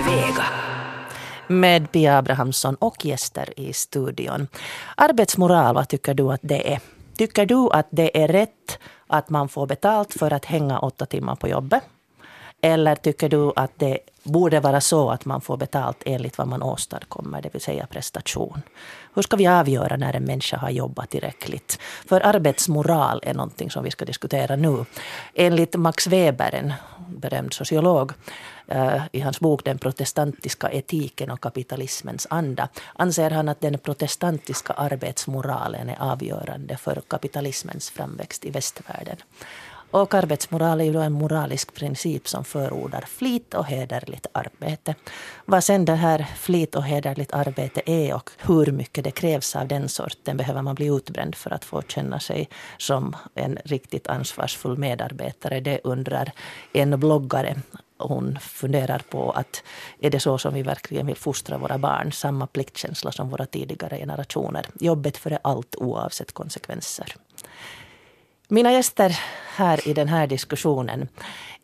Vega. Med Pia Abrahamsson och gäster i studion. Arbetsmoral, vad tycker du att det är? Tycker du att det är rätt att man får betalt för att hänga åtta timmar på jobbet? Eller tycker du att det borde vara så att man får betalt enligt vad man åstadkommer, det vill säga prestation? Hur ska vi avgöra när en människa har jobbat tillräckligt? För arbetsmoral är någonting som vi ska diskutera nu. Enligt Max Weber, en berömd sociolog, eh, i hans bok Den protestantiska etiken och kapitalismens anda anser han att den protestantiska arbetsmoralen är avgörande för kapitalismens framväxt i västvärlden. Och arbetsmoral är ju en moralisk princip som förordar flit och hederligt arbete. Vad sen det här flit och hederligt arbete är och hur mycket det krävs av den sorten behöver man bli utbränd för att få känna sig som en riktigt ansvarsfull medarbetare. Det undrar en bloggare hon funderar på att är det så som vi verkligen vill fostra våra barn? Samma pliktkänsla som våra tidigare generationer. Jobbet före allt oavsett konsekvenser. Mina gäster här i den här diskussionen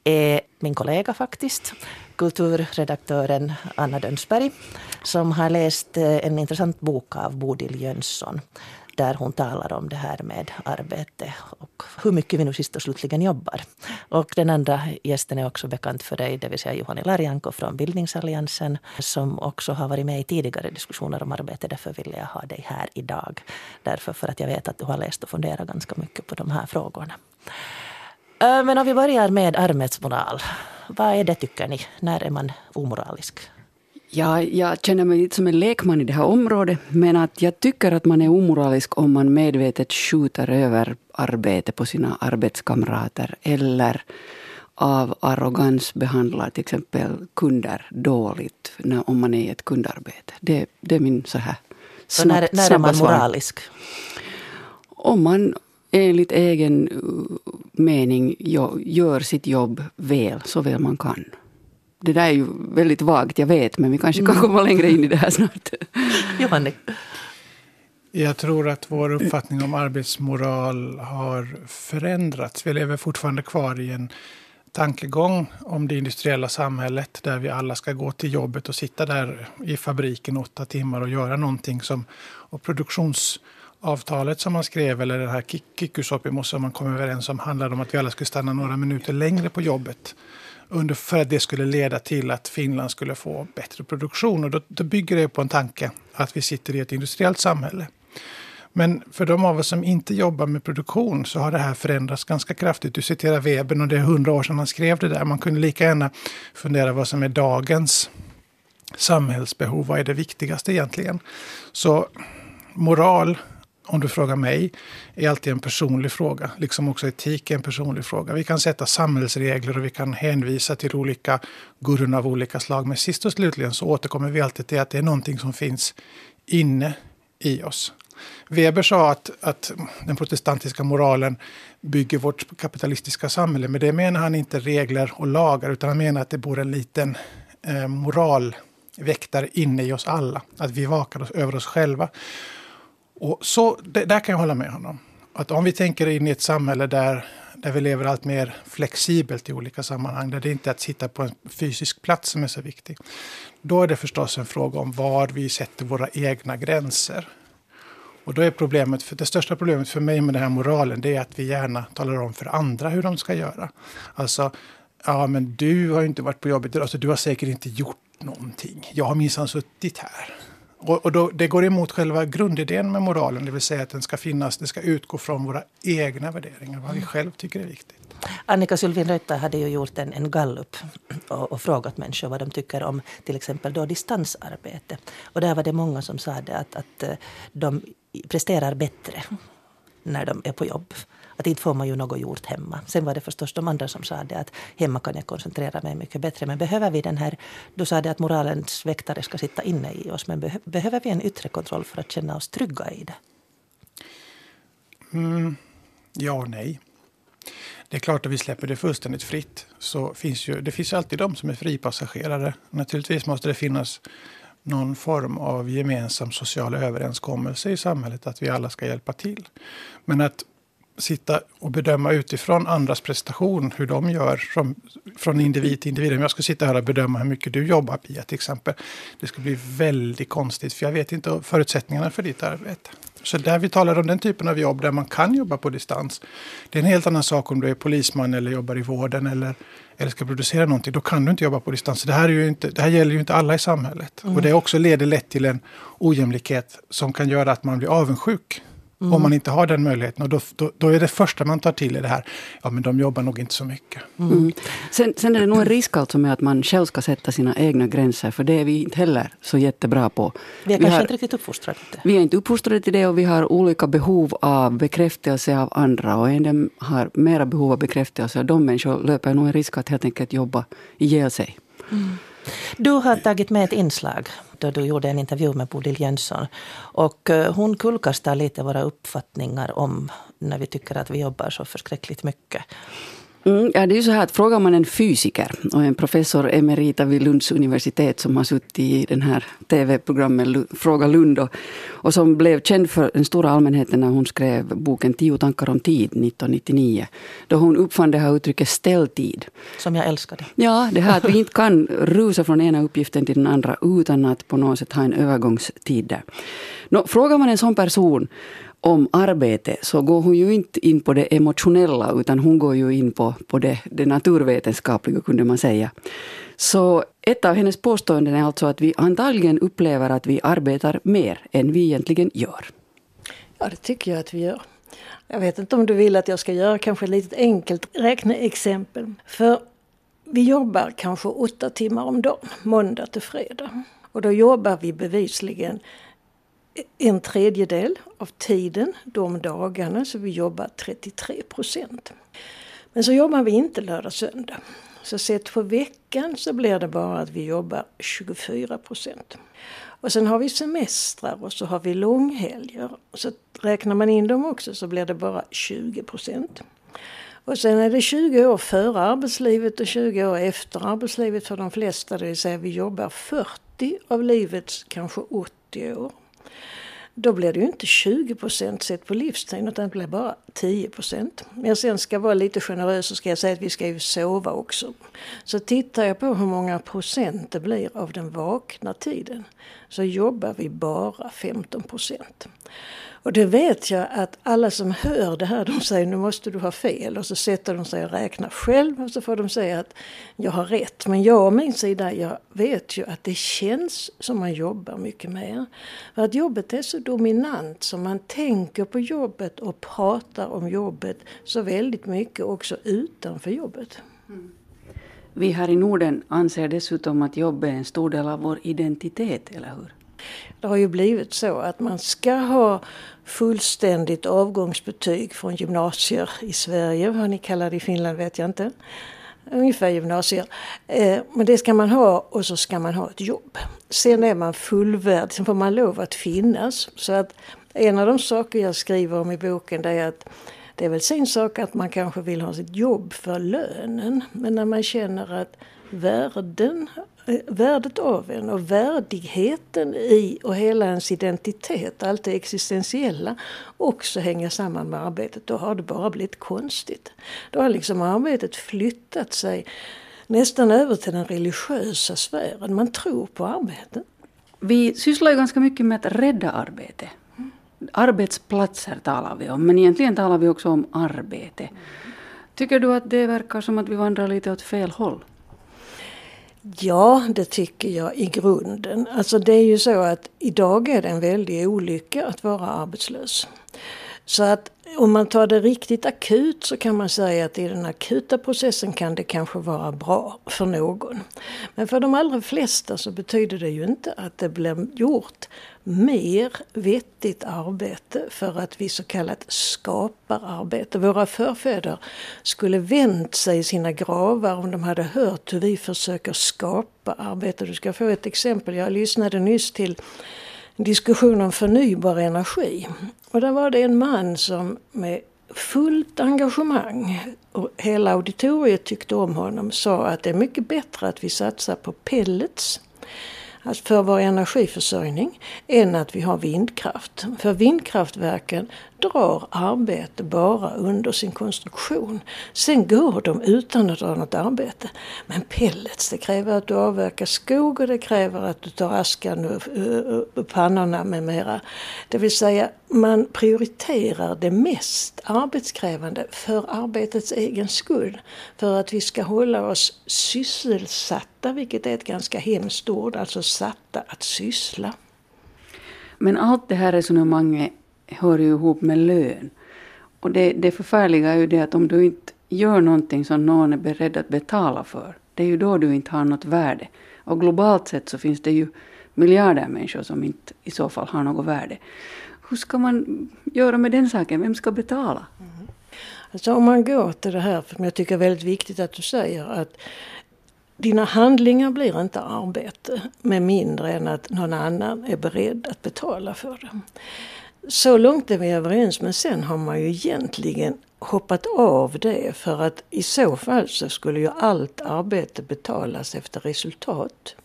är min kollega faktiskt, kulturredaktören Anna Dönsberg, som har läst eh, en intressant bok av Bodil Jönsson där hon talar om det här med arbete och hur mycket vi nu sist och slutligen jobbar. Och den andra gästen är också bekant för dig, det vill säga Juhani Larjanko från Bildningsalliansen som också har varit med i tidigare diskussioner om arbete. Därför ville jag ha dig här idag. Därför för att jag vet att du har läst och funderat ganska mycket på de här frågorna. Äh, men om vi börjar med arbetsmoral. Vad är det tycker ni? När är man omoralisk? Ja, jag känner mig lite som en lekman i det här området, men att jag tycker att man är omoralisk om man medvetet skjuter över arbete på sina arbetskamrater eller av arrogans behandlar till exempel kunder dåligt när, om man är i ett kundarbete. Det, det är min så här Så när, när är man moralisk? Om man enligt egen uh, mening gör sitt jobb väl, så väl man kan. Det där är ju väldigt vagt, jag vet, men vi kanske kan mm. komma längre in i det här snart. Johanni? Jag tror att vår uppfattning om arbetsmoral har förändrats. Vi lever fortfarande kvar i en tankegång om det industriella samhället där vi alla ska gå till jobbet och sitta där i fabriken åtta timmar och göra någonting som och produktionsavtalet som man skrev eller det här kikusopimos som man kom överens om handlade om att vi alla skulle stanna några minuter längre på jobbet under, för att det skulle leda till att Finland skulle få bättre produktion. Och då, då bygger det på en tanke att vi sitter i ett industriellt samhälle. Men för de av oss som inte jobbar med produktion så har det här förändrats ganska kraftigt. Du citerar Weber och det är hundra år sedan han skrev det där. Man kunde lika gärna fundera vad som är dagens samhällsbehov. Vad är det viktigaste egentligen? Så moral om du frågar mig, är alltid en personlig fråga. Liksom också etik är en personlig fråga. Vi kan sätta samhällsregler och vi kan hänvisa till olika gurun av olika slag. Men sist och slutligen så återkommer vi alltid till att det är någonting som finns inne i oss. Weber sa att, att den protestantiska moralen bygger vårt kapitalistiska samhälle. Men det menar han inte regler och lagar, utan han menar att det bor en liten eh, moralväktare inne i oss alla. Att vi vakar över oss själva. Och så, det, där kan jag hålla med honom. Att om vi tänker in i ett samhälle där, där vi lever allt mer flexibelt i olika sammanhang, där det inte är att sitta på en fysisk plats som är så viktig. Då är det förstås en fråga om var vi sätter våra egna gränser. Och då är problemet, för det största problemet för mig med den här moralen, det är att vi gärna talar om för andra hur de ska göra. Alltså, ja men du har ju inte varit på jobbet, alltså, du har säkert inte gjort någonting. Jag har minsann suttit här. Och, och då, det går emot själva grundidén med moralen, det vill säga att den ska finnas, det ska utgå från våra egna värderingar, vad vi mm. själv tycker är viktigt. Annika Sylvin Rötta hade ju gjort en, en gallup och, och, frågat människor vad de tycker om till exempel då distansarbete. Och där var det många som sa att, att eh, de presterar bättre när de är på jobb. Att inte får man ju något gjort hemma. Sen var det förstås de andra som sa det att hemma kan jag koncentrera mig mycket bättre. Men behöver vi den här, du sa det att moralens väktare ska sitta inne i oss. Men behöver vi en yttre kontroll för att känna oss trygga i det? Mm, ja och nej. Det är klart att vi släpper det fullständigt fritt. Så finns ju, det finns alltid de som är fripassagerare. Naturligtvis måste det finnas någon form av gemensam social överenskommelse i samhället att vi alla ska hjälpa till. Men att sitta och bedöma utifrån andras prestation, hur de gör som, från individ till individ. Om jag ska sitta här och bedöma hur mycket du jobbar, Pia, till exempel. Det skulle bli väldigt konstigt, för jag vet inte förutsättningarna för ditt arbete. Så där vi talar om den typen av jobb där man kan jobba på distans. Det är en helt annan sak om du är polisman eller jobbar i vården eller, eller ska producera någonting. Då kan du inte jobba på distans. Det här, är ju inte, det här gäller ju inte alla i samhället. Mm. Och det också leder lätt till en ojämlikhet som kan göra att man blir avundsjuk Mm. Om man inte har den möjligheten. Och då, då, då, är det första man tar till i det här, ja men de jobbar nog inte så mycket. Mm. mm. Sen, sen, är det nog en risk alltså med att man själv ska sätta sina egna gränser. För det är vi inte heller så jättebra på. Vi är vi kanske har, inte riktigt uppfostrade till det. Vi är inte uppfostrade till det och vi har olika behov av bekräftelse av andra. Och en del har mera behov av bekräftelse. Och de människor löper nog en risk att helt enkelt jobba ihjäl sig. Mm. Du har tagit med ett inslag då du gjorde en intervju med Bodil Jönsson. Och eh, hon kullkastar lite våra uppfattningar om när vi tycker att vi jobbar så förskräckligt mycket. Mm, ja, det är ju så här att frågar man en fysiker och en professor emerita vid Lunds universitet som har suttit i den här tv-programmet Fråga Lund och, och, som blev känd för den stora allmänheten när hon skrev boken Tio tankar om tid 1999. Då hon uppfann det här uttrycket ställtid. Som jag älskade. Ja, det här att vi inte kan rusa från ena uppgiften till den andra utan att på något sätt ha en övergångstid där. Nå, frågar man en sån person om arbete så går hon ju inte in på det emotionella utan hon går ju in på, på det, det naturvetenskapliga kunde man säga. Så ett av hennes påståenden är alltså att vi antagligen upplever att vi arbetar mer än vi egentligen gör. Ja, det tycker jag att vi gör. Jag vet inte om du vill att jag ska göra kanske ett litet enkelt räkneexempel. För vi jobbar kanske åtta timmar om dagen, måndag till fredag. Och då jobbar vi bevisligen en tredjedel av tiden de dagarna, så vi jobbar 33 procent. Men så jobbar vi inte lördag söndag. Så sett på veckan så blir det bara att vi jobbar 24 procent. Och sen har vi semestrar och så har vi långhelger. Så räknar man in dem också så blir det bara 20 procent. Och sen är det 20 år före arbetslivet och 20 år efter arbetslivet för de flesta. Det vill säga vi jobbar 40 av livets kanske 80 år. Då blir det ju inte 20 procent sett på livstiden utan det blir bara 10 procent. Men jag sen ska vara lite generös så ska jag säga att vi ska ju sova också. Så tittar jag på hur många procent det blir av den vakna tiden så jobbar vi bara 15 procent. Och det vet jag att alla som hör det här, de säger nu måste du ha fel. Och så sätter de sig och räknar själv och så får de säga att jag har rätt. Men jag å min sida, jag vet ju att det känns som man jobbar mycket mer. För att jobbet är så dominant så man tänker på jobbet och pratar om jobbet så väldigt mycket också utanför jobbet. Mm. Vi här i Norden anser dessutom att jobbet är en stor del av vår identitet, eller hur? Det har ju blivit så att man ska ha fullständigt avgångsbetyg från gymnasier i Sverige. Vad ni kallar det i Finland vet jag inte. Ungefär gymnasier. Eh, men det ska man ha och så ska man ha ett jobb. Sen är man fullvärdig, sen får man lov att finnas. Så att en av de saker jag skriver om i boken det är att det är väl sin sak att man kanske vill ha sitt jobb för lönen. Men när man känner att värden värdet av en och värdigheten i och hela ens identitet, allt det existentiella, också hänger samman med arbetet. Då har det bara blivit konstigt. Då har liksom arbetet flyttat sig nästan över till den religiösa sfären. Man tror på arbetet. Vi sysslar ju ganska mycket med att rädda arbete. Arbetsplatser talar vi om, men egentligen talar vi också om arbete. Tycker du att det verkar som att vi vandrar lite åt fel håll? Ja, det tycker jag i grunden. Alltså det är ju så att idag är det en väldig olycka att vara arbetslös. Så att om man tar det riktigt akut så kan man säga att i den akuta processen kan det kanske vara bra för någon. Men för de allra flesta så betyder det ju inte att det blir gjort mer vettigt arbete för att vi så kallat skapar arbete. Våra förfäder skulle vänt sig i sina gravar om de hade hört hur vi försöker skapa arbete. Du ska få ett exempel. Jag lyssnade nyss till en diskussion om förnybar energi. Och där var det en man som med fullt engagemang och hela auditoriet tyckte om honom sa att det är mycket bättre att vi satsar på pellets alltså för vår energiförsörjning än att vi har vindkraft. För vindkraftverken drar arbete bara under sin konstruktion. Sen går de utan att dra något arbete. Men pellets, det kräver att du avverkar skog och det kräver att du tar askan ur pannorna med mera. Det vill säga, man prioriterar det mest arbetskrävande för arbetets egen skull. För att vi ska hålla oss sysselsatta, vilket är ett ganska hemskt ord, alltså satta att syssla. Men allt det här resonemanget hör ju ihop med lön. Och det, det förfärliga är ju det att om du inte gör någonting som någon är beredd att betala för, det är ju då du inte har något värde. Och globalt sett så finns det ju miljarder människor som inte i så fall har något värde. Hur ska man göra med den saken? Vem ska betala? Mm. Alltså om man går till det här, som jag tycker är väldigt viktigt att du säger, att dina handlingar blir inte arbete med mindre än att någon annan är beredd att betala för det. Så långt är vi överens men sen har man ju egentligen hoppat av det för att i så fall så skulle ju allt arbete betalas efter resultat.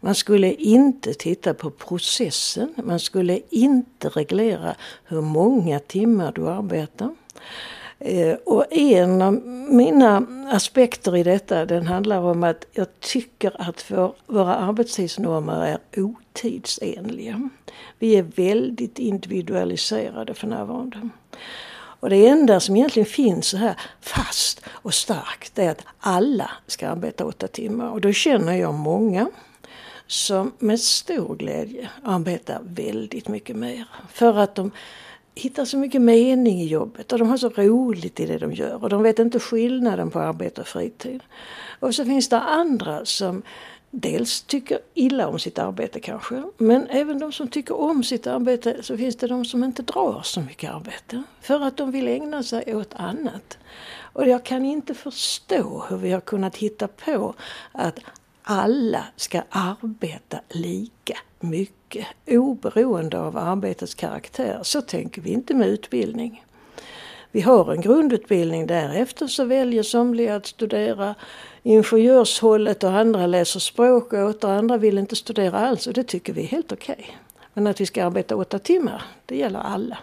Man skulle inte titta på processen, man skulle inte reglera hur många timmar du arbetar. Eh, och en av mina aspekter i detta den handlar om att jag tycker att vår, våra arbetstidsnormer är otidsenliga. Vi är väldigt individualiserade för närvarande. Och det enda som egentligen finns så här fast och starkt är att alla ska arbeta åtta timmar. Och då känner jag många som med stor glädje arbetar väldigt mycket mer. För att de hittar så mycket mening i jobbet och de har så roligt i det de gör och de vet inte skillnaden på arbete och fritid. Och så finns det andra som dels tycker illa om sitt arbete kanske, men även de som tycker om sitt arbete så finns det de som inte drar så mycket arbete för att de vill ägna sig åt annat. Och jag kan inte förstå hur vi har kunnat hitta på att alla ska arbeta lika mycket oberoende av arbetets karaktär. Så tänker vi inte med utbildning. Vi har en grundutbildning, därefter så väljer somliga att studera ingenjörshållet och andra läser språk och andra vill inte studera alls och det tycker vi är helt okej. Okay. Men att vi ska arbeta åtta timmar, det gäller alla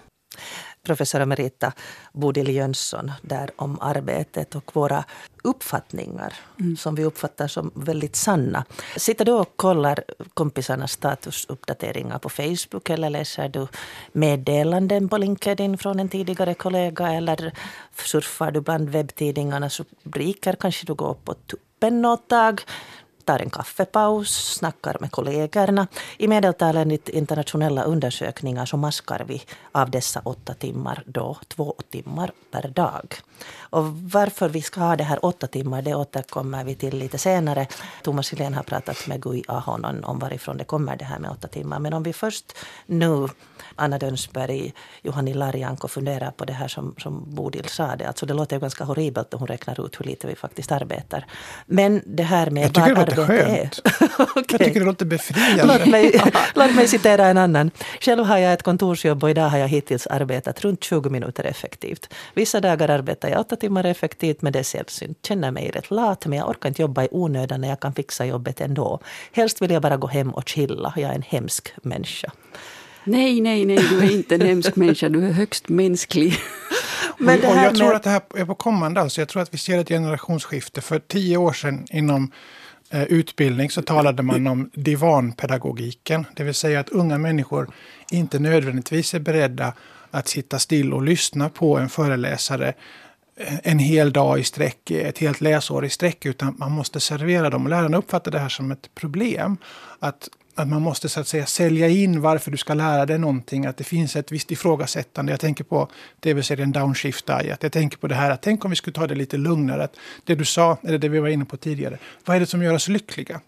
professor emerita Bodil Jönsson där om arbetet och våra uppfattningar mm. som vi uppfattar som väldigt sanna. Sitter du och kollar kompisarnas statusuppdateringar på Facebook eller läser du meddelanden på LinkedIn från en tidigare kollega eller surfar du bland webbtidningarnas rubriker? Kanske du går på tuppen något tag? Tar en kaffepaus, snackar med kollegorna. I medeltal enligt internationella undersökningar så maskar vi av dessa åtta timmar då två timmar per dag. Och varför vi ska ha det här åtta timmar det återkommer vi till lite senare. Thomas Hylén har pratat med Gui Ahonon om varifrån det kommer det här med åtta timmar. Men om vi först nu Anna Dönsberg, Juhani Larjanko funderar på det här som, som Bodil sa. Det, alltså det låter ju ganska horribelt när hon räknar ut hur lite vi faktiskt arbetar. Men det här med Jag tycker det låter skönt. okay. Jag tycker det låter befriande. Låt mig, låt mig citera en annan. Själv har jag ett kontorsjobb och idag har jag hittills arbetat runt 20 minuter effektivt. Vissa dagar arbetar jag åtta timmar effektivt men det är sällsynt. Känner mig rätt lat men jag orkar inte jobba i onödan när jag kan fixa jobbet ändå. Helst vill jag bara gå hem och chilla. Jag är en hemsk människa. Nej, nej, nej, du är inte en hemsk människa, du är högst mänsklig. Men och, och jag tror att det här är på kommande. Alltså jag tror att vi ser ett generationsskifte. För tio år sedan inom Eh, utbildning så talade man om divanpedagogiken. Det vill säga att unga människor inte nödvändigtvis är beredda att sitta still och lyssna på en föreläsare eh, en hel dag i sträck, ett helt läsår i sträck, utan man måste servera dem. Och lärarna uppfattar det här som ett problem. Att att man måste så att säga sälja in varför du ska lära dig någonting. Att det finns ett visst ifrågasättande. Jag tänker på tv-serien Downshift Diet. Jag tänker på det här att tänk om vi skulle ta det lite lugnare. Att det du sa, eller det vi var inne på tidigare. Vad är det som gör oss lyckliga?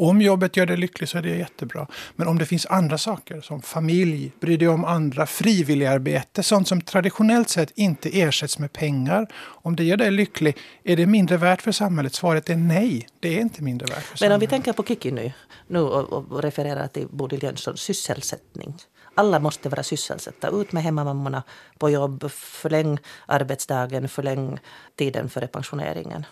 Om jobbet gör dig lycklig så är det jättebra. Men om det finns andra saker som familj, bry dig om andra, frivilligarbete, sånt som traditionellt sett inte ersätts med pengar. Om det gör dig lycklig, är det mindre värt för samhället? Svaret är nej, det är inte mindre värt för Men samhället. om vi tänker på Kiki nu, nu och, och refererar till Bodil Jönssons sysselsättning. Alla måste vara sysselsatta. Ut med hemmamammorna på jobb, förläng arbetsdagen, förläng tiden före pensioneringen.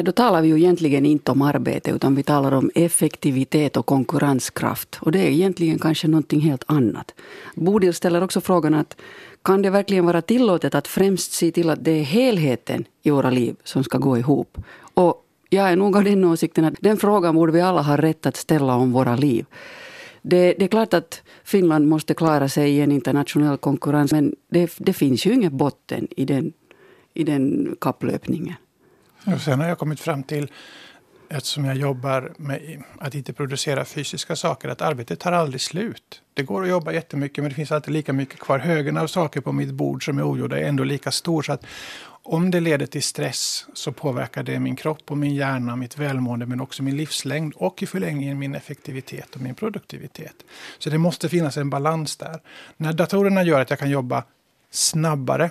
Då talar vi ju egentligen inte om arbete utan vi talar om effektivitet och konkurrenskraft. Och det är egentligen kanske någonting helt annat. Bodil ställer också frågan att kan det verkligen vara tillåtet att främst se till att det är helheten i våra liv som ska gå ihop? Och jag är nog av den åsikten att den frågan borde vi alla ha rätt att ställa om våra liv. Det, det, är klart att Finland måste klara sig i en internationell konkurrens men det, det finns ju ingen botten i den, i den kapplöpningen. Och sen har jag kommit fram till, eftersom jag jobbar med att inte producera fysiska saker, att arbetet tar aldrig slut. Det går att jobba jättemycket men det finns alltid lika mycket kvar. Högen av saker på mitt bord som är ogjorda är ändå lika stor. Så att om det leder till stress så påverkar det min kropp och min hjärna, mitt välmående men också min livslängd och i förlängningen min effektivitet och min produktivitet. Så det måste finnas en balans där. När datorerna gör att jag kan jobba snabbare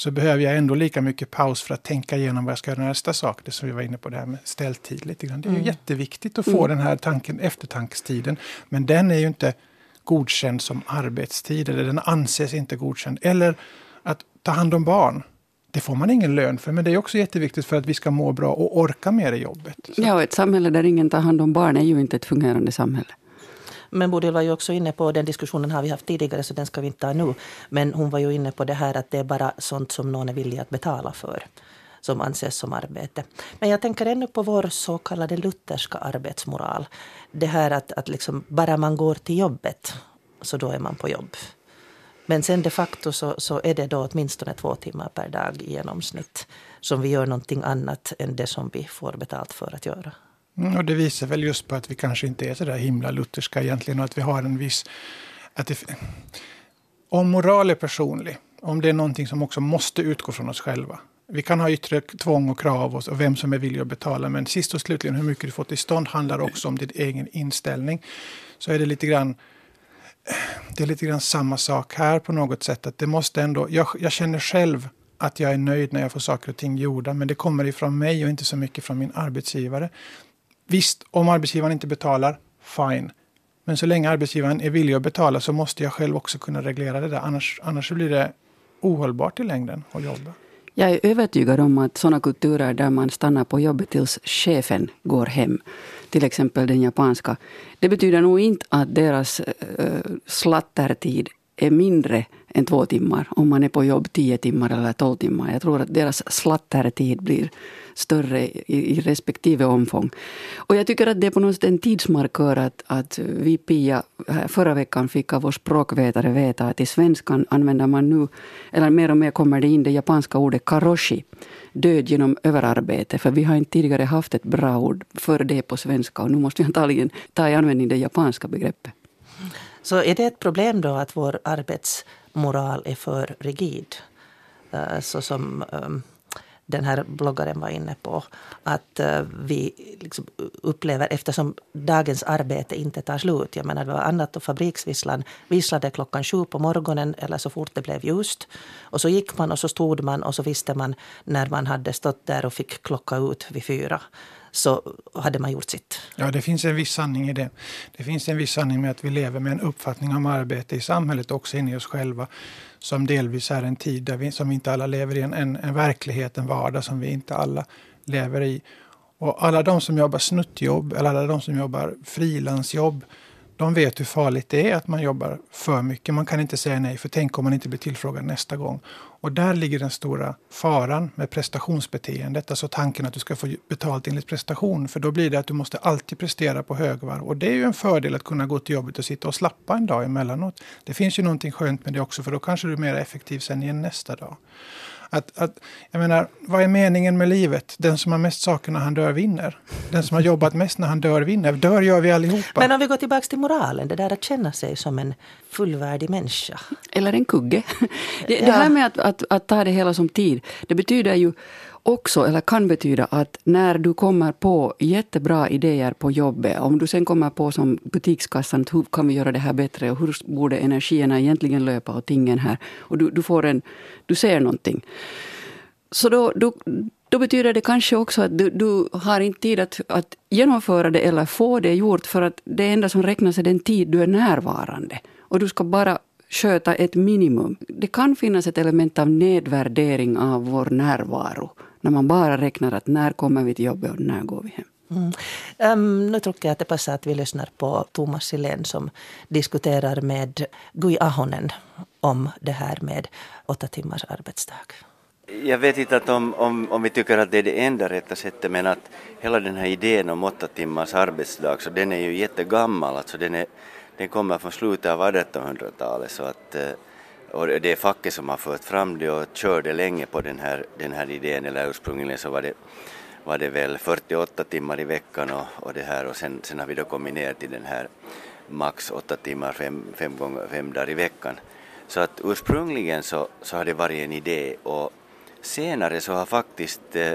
så behöver jag ändå lika mycket paus för att tänka igenom vad jag ska göra nästa sak. Det som vi var inne på, det här med ställtid lite grann. Det är mm. jätteviktigt att få mm. den här tanken, eftertankstiden. Men den är ju inte godkänd som arbetstid, eller den anses inte godkänd. Eller att ta hand om barn. Det får man ingen lön för, men det är också jätteviktigt för att vi ska må bra och orka mer i jobbet. Så. Ja, och ett samhälle där ingen tar hand om barn är ju inte ett fungerande samhälle. Men Bodil var ju också inne på, den diskussionen har vi haft tidigare så den ska vi inte ta nu. Men hon var ju inne på det här att det är bara sånt som någon är villig att betala för som anses som arbete. Men jag tänker ännu på vår så kallade lutherska arbetsmoral. Det här att, att liksom bara man går till jobbet så då är man på jobb. Men sen de facto så, så är det då åtminstone två timmar per dag i genomsnitt som vi gör någonting annat än det som vi får betalt för att göra. Mm, och det visar väl just på att vi kanske inte är så där himla lutherska egentligen och att vi har en viss... Att det, om moral är personlig, om det är någonting som också måste utgå från oss själva. Vi kan ha yttre tvång och krav och, och vem som är villig att betala, men sist och slutligen hur mycket du får till stånd handlar också om din egen inställning. Så är det lite grann det är lite grann samma sak här på något sätt. Att det måste ändå, jag, jag, känner själv att jag är nöjd när jag får saker och ting gjorda, men det kommer ifrån mig och inte så mycket från min arbetsgivare. Visst, om arbetsgivaren inte betalar, fine. Men så länge arbetsgivaren är villig att betala så måste jag själv också kunna reglera det där. Annars, annars blir det ohållbart i längden att jobba. Jag är övertygad om att sådana kulturer där man stannar på jobbet tills chefen går hem, till exempel den japanska, det betyder nog inte att deras äh, slattertid är mindre än två timmar om man är på jobb tio timmar eller tolv timmar. Jag tror att deras slattertid blir större i, i respektive omfång. Och jag tycker att det är på något sätt en tidsmarkör att, att vi Pia eh, förra veckan fick av vår språkvetare veta att i svenskan använder man nu, eller mer och mer kommer det in det japanska ordet karoshi, död genom överarbete. För vi har inte tidigare haft ett bra ord för det på svenska och nu måste vi antagligen ta i användning det japanska begreppet. Så är det ett problem då att vår arbets moral är för rigid? Eh, så som ehm, den här bloggaren var inne på. Att eh, vi liksom upplever, eftersom dagens arbete inte tar slut. Jag menar, det var annat och fabriksvisslan visslade klockan sju på morgonen eller så fort det blev ljust. Och så gick man och så stod man och så visste man när man hade stått där och fick klocka ut vid fyra så hade man gjort sitt. Ja, det finns en viss sanning i det. Det finns en viss sanning med att vi lever med en uppfattning om arbete i samhället, också inne i oss själva, som delvis är en tid där vi, som vi inte alla lever i, en, en, en verklighet, en vardag som vi inte alla lever i. Och alla de som jobbar snuttjobb, eller alla de som jobbar frilansjobb, de vet hur farligt det är att man jobbar för mycket. Man kan inte säga nej, för tänk om man inte blir tillfrågad nästa gång. Och där ligger den stora faran med prestationsbeteendet. Alltså tanken att du ska få betalt enligt prestation. För då blir det att du måste alltid prestera på högvarv. Och det är ju en fördel att kunna gå till jobbet och sitta och slappa en dag emellanåt. Det finns ju någonting skönt med det också, för då kanske du är mer effektiv sen igen nästa dag. Att, att, jag menar, vad är meningen med livet? Den som har mest saker när han dör vinner. Den som har jobbat mest när han dör vinner. Dör gör vi allihopa. Men om vi går tillbaka till moralen, det där att känna sig som en fullvärdig människa. Eller en kugge. Det, det här med att, att, att ta det hela som tid, det betyder ju också, eller kan betyda att när du kommer på jättebra idéer på jobbet, om du sen kommer på som butikskassan, hur kan vi göra det här bättre och hur borde energierna egentligen löpa och tingen här. Och du, du, får en, du ser någonting. Så då, då, då betyder det kanske också att du, du har inte tid att, att genomföra det eller få det gjort för att det enda som räknas är den tid du är närvarande. Och du ska bara sköta ett minimum. Det kan finnas ett element av nedvärdering av vår närvaro när man bara räknar att när kommer vi till jobbet och när går vi hem. Mm. Um, nu tror jag att det passar att vi lyssnar på Thomas Silén som diskuterar med Gui Ahonen om det här med åtta timmars arbetsdag. Jag vet inte att om, om, om vi tycker att det är det enda rätta sättet men att hela den här idén om åtta timmars arbetsdag så den är ju jättegammal, alltså den, är, den kommer från slutet av 1800-talet så att eh, och det är facket som har fört fram det och körde länge på den här, den här idén. Eller ursprungligen så var det var det väl 48 timmar i veckan och, och det här. Och sen, sen har vi då kommit ner till den här max 8 timmar fem, fem, gånger, fem dagar i veckan. Så att ursprungligen så, så har det varit en idé. Och senare så har faktiskt eh,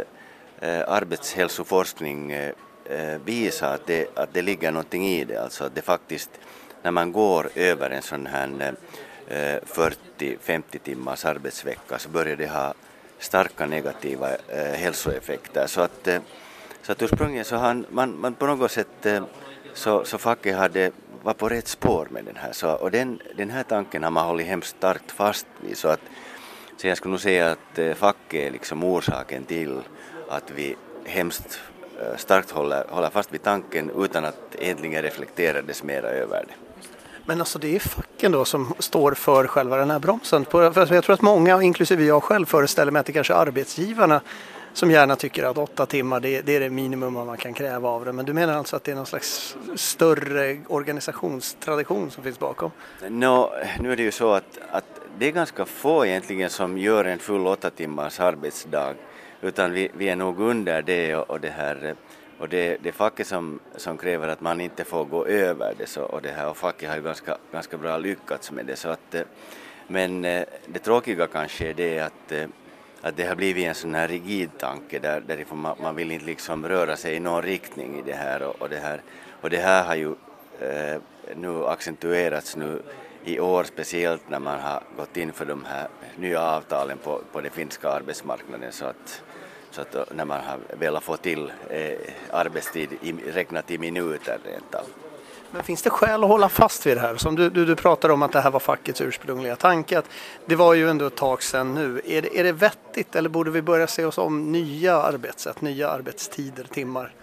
eh arbetshälsoforskning eh, eh, visat att det, att det ligger någonting i det, alltså att det faktiskt när man går över en sån här eh, Eh, 40-50 timmars arbetsvecka så börjar det ha starka negativa eh, hälsoeffekter. Så att, eh, så att ursprungligen så har man, man på något sätt så, så facket hade var på rätt spår med den här. Så, och den, den här tanken har man hållit hemskt starkt fast vid. Så, att, så jag skulle nog säga att facket är liksom orsaken till att vi hemskt starkt håller, håller fast vid tanken utan att egentligen reflekterades mera över det. Men alltså det är facken då som står för själva den här bromsen. För alltså, jag tror att många, inklusive jag själv, föreställer mig att det kanske är arbetsgivarna som gärna tycker att åtta timmar det, det är det minimum man kan kräva av det. Men du menar alltså att det är någon slags större organisationstradition som finns bakom? No, nu är det ju så att, att det är ganska få egentligen som gör en full åtta timmars arbetsdag utan vi, vi är nog under det och, och det här och det, det är facket som, som kräver att man inte får gå över det så, och det här och facket har ju ganska, ganska bra lyckats med det så att eh, men eh, det tråkiga kanske är det att, eh, att det har blivit en sån här rigid tanke där, där man, man vill inte liksom röra sig i någon riktning i det här och, och det här och det här har ju eh, nu accentuerats nu i år speciellt när man har gått in för de här nya avtalen på, på den finska arbetsmarknaden så att så att när man har velat få till eh, arbetstid i, räknat i minuter rent av. Men finns det skäl att hålla fast vid det här? Som du, du, du pratar om att det här var fackets ursprungliga tanke. Att det var ju ändå ett tag sedan nu. Är det, är det vettigt eller borde vi börja se oss om nya arbetssätt, nya arbetstider, timmar?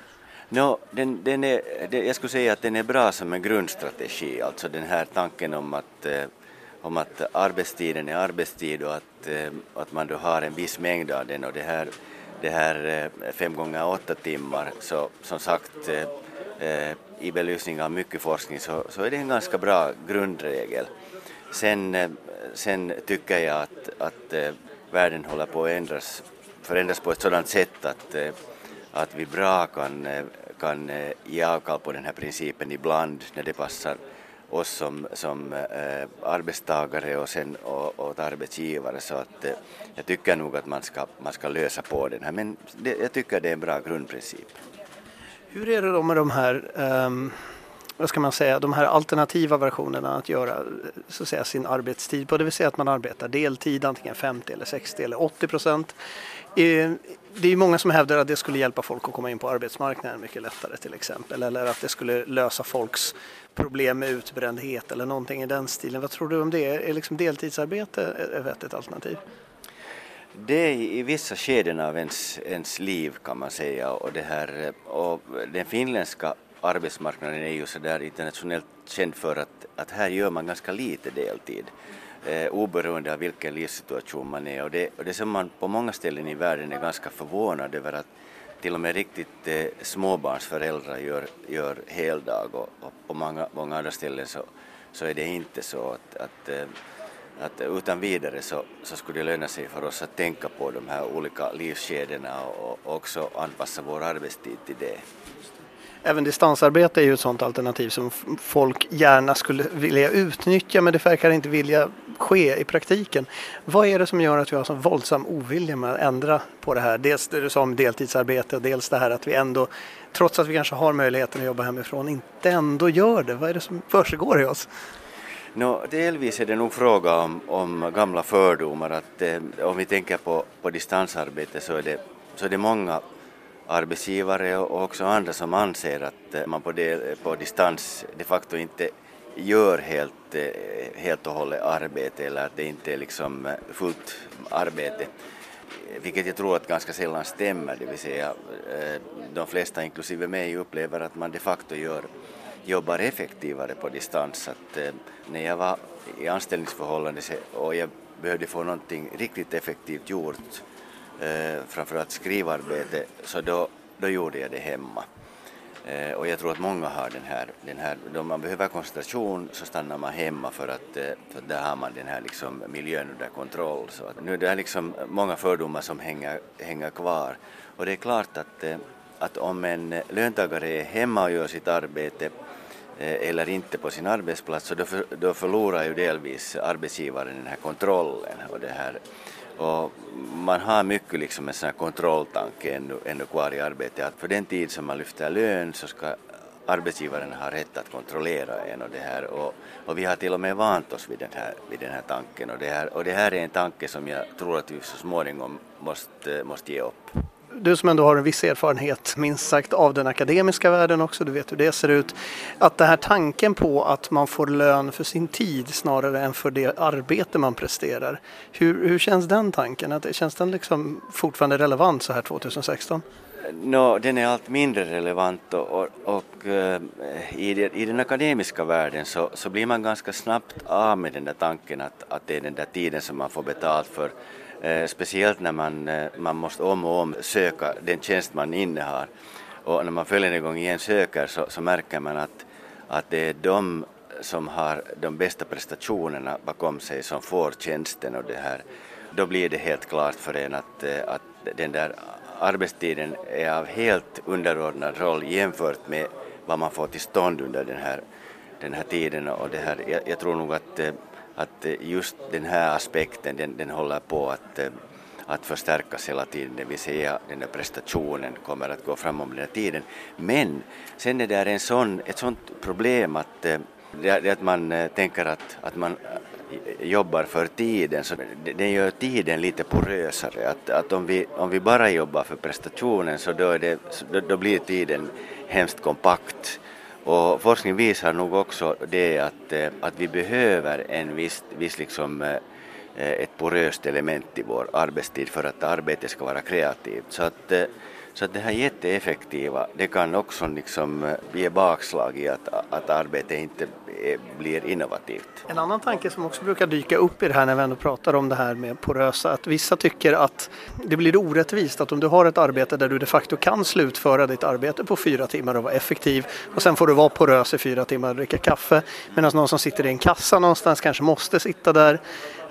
No, den, den är, det, jag skulle säga att den är bra som en grundstrategi, alltså den här tanken om att, eh, om att arbetstiden är arbetstid och att, eh, att man då har en viss mängd av den och det här det här eh, fem gånger åtta timmar så som sagt eh, eh, i belysning av mycket forskning så, så är det en ganska bra grundregel. Sen, eh, sen tycker jag att, att världen håller på att ändras, förändras på ett sådant sätt att, att vi bra kan, kan ge avkall på den här principen ibland när det passar oss som, som eh, arbetstagare och sen och, arbetsgivare så att eh, jag tycker nog att man ska, man ska lösa på den här men det, jag tycker det är en bra grundprincip. Hur är det då med de här um vad ska man säga, de här alternativa versionerna att göra så att säga, sin arbetstid på. Det vill säga att man arbetar deltid, antingen 50 eller 60 eller 80 procent. Eh, det är många som hävdar att det skulle hjälpa folk att komma in på arbetsmarknaden mycket lättare till exempel. Eller att det skulle lösa folks problem med utbrändhet eller någonting i den stilen. Vad tror du om det? Är liksom deltidsarbete ett vettigt alternativ? Det är i vissa skeden av ens, ens liv kan man säga och, det här, och den finländska arbetsmarknaden är ju sådär internationellt känd för att, att här gör man ganska lite deltid eh, oberoende av vilken livssituation man är och det, och det som man på många ställen i världen är ganska förvånad över att till och med riktigt eh, småbarnsföräldrar gör, gör heldag och, och på många, många andra ställen så, så är det inte så att, att, eh, att utan vidare så, så skulle det löna sig för oss att tänka på de här olika livskedjorna och, och också anpassa vår arbetstid till det. Även distansarbete är ju ett sådant alternativ som folk gärna skulle vilja utnyttja men det verkar inte vilja ske i praktiken. Vad är det som gör att vi har så våldsam ovilja med att ändra på det här? Dels det du sa om deltidsarbete och dels det här att vi ändå, trots att vi kanske har möjligheten att jobba hemifrån, inte ändå gör det. Vad är det som försiggår i oss? No, delvis är det nog fråga om, om gamla fördomar. Att, eh, om vi tänker på, på distansarbete så är, det, så är det många arbetsgivare och också andra som anser att eh, man på, del, på distans de facto inte gör helt, eh, helt och hållet arbete eller att det inte är liksom eh, fullt arbete. vilket jag tror att ganska sällan stämmer, det vill säga eh, de flesta inklusive mig upplever att man de facto gör, jobbar effektivare på distans. Att, när jag var i anställningsförhållande och jag behövde få någonting riktigt effektivt gjort, framförallt skrivarbete, så då, då gjorde jag det hemma. Eh, och jag tror att många har den här, den här, då man behöver koncentration så stannar man hemma för att, eh, för där har man den här liksom miljön under kontroll. Så att nu är det liksom många fördomar som hänger, hänger kvar. Och det är klart att, eh, att om en löntagare är hemma och gör sitt arbete eh, eller inte på sin arbetsplats så då, för, då förlorar ju delvis arbetsgivaren den här kontrollen och det här och man har mycket liksom en sån här kontrolltanke ännu, ännu kvar i arbetet att för den tid som man lyfter lön så ska arbetsgivaren ha rätt att kontrollera en och det här. Och, och vi har till och med vant oss vid den här, vid den här tanken. Och det här, och det här är en tanke som jag tror att vi så småningom måste, måste ge upp du som ändå har en viss erfarenhet, minst sagt, av den akademiska världen också, du vet hur det ser ut. Att den här tanken på att man får lön för sin tid snarare än för det arbete man presterar. Hur, hur känns den tanken? Att, känns den liksom fortfarande relevant så här 2016? No, den är allt mindre relevant och, och, och eh, i, det, i, den akademiska världen så, så, blir man ganska snabbt av med den där tanken att, att det är den där tiden som man får betalt för Eh, speciellt när man, eh, man måste om och om söka den tjänst man innehar. Och när man följande gång igen söker så, så märker man att, att det är de som har de bästa prestationerna bakom sig som får tjänsten och det här. Då blir det helt klart för en att, eh, att den där arbetstiden är av helt underordnad roll jämfört med vad man får till stånd under den här, den här tiden. Och det här, jag, jag tror nog att att eh, just den här aspekten den, den håller på att, eh, att förstärkas hela tiden, det vill säga den där prestationen kommer att gå fram om den här tiden. Men sen är det en sån, ett sånt problem att, eh, det, att man tänker att, att man jobbar för tiden, så det gör tiden lite porösare. Att, att om, vi, om vi bara jobbar för prestationen så då, det, då, då blir tiden hemskt kompakt och forskning visar nog också det att, eh, att vi behöver en viss, viss liksom, eh, eh, ett poröst element i vår arbetstid för att arbetet ska vara kreativt. Så att, så att det här jätteeffektiva, det kan också liksom ge eh, bakslag i att, att arbetet inte eh, blir innovativt. En annan tanke som också brukar dyka upp i det här när vi ändå pratar om det här med porösa, att vissa tycker att det blir orättvist att om du har ett arbete där du de facto kan slutföra ditt arbete på fyra timmar och vara effektiv och sen får du vara porös i fyra timmar och dricka kaffe medan någon som sitter i en kassa någonstans kanske måste sitta där.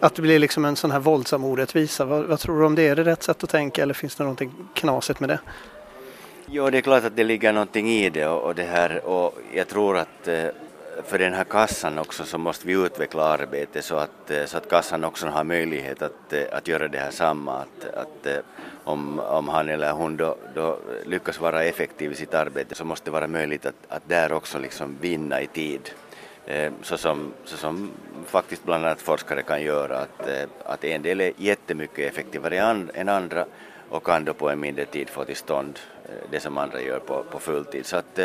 Att det blir liksom en sån här våldsam orättvisa. Vad, vad tror du om det? Är det rätt sätt att tänka eller finns det någonting knasigt med det? Jo, det är klart att det ligger någonting i det och, och det här och jag tror att eh, för den här kassan också så måste vi utveckla arbetet så att, eh, så att kassan också har möjlighet att, eh, att göra det här samma. Att, att om, om han eller hon då, då lyckas vara effektiv i sitt arbete så måste det vara möjligt att, att där också liksom vinna i tid. Eh, så som, så som faktiskt bland annat forskare kan göra, att, eh, att en del är jättemycket effektivare än andra och kan då på en mindre tid få till stånd eh, det som andra gör på, på fulltid. Så att,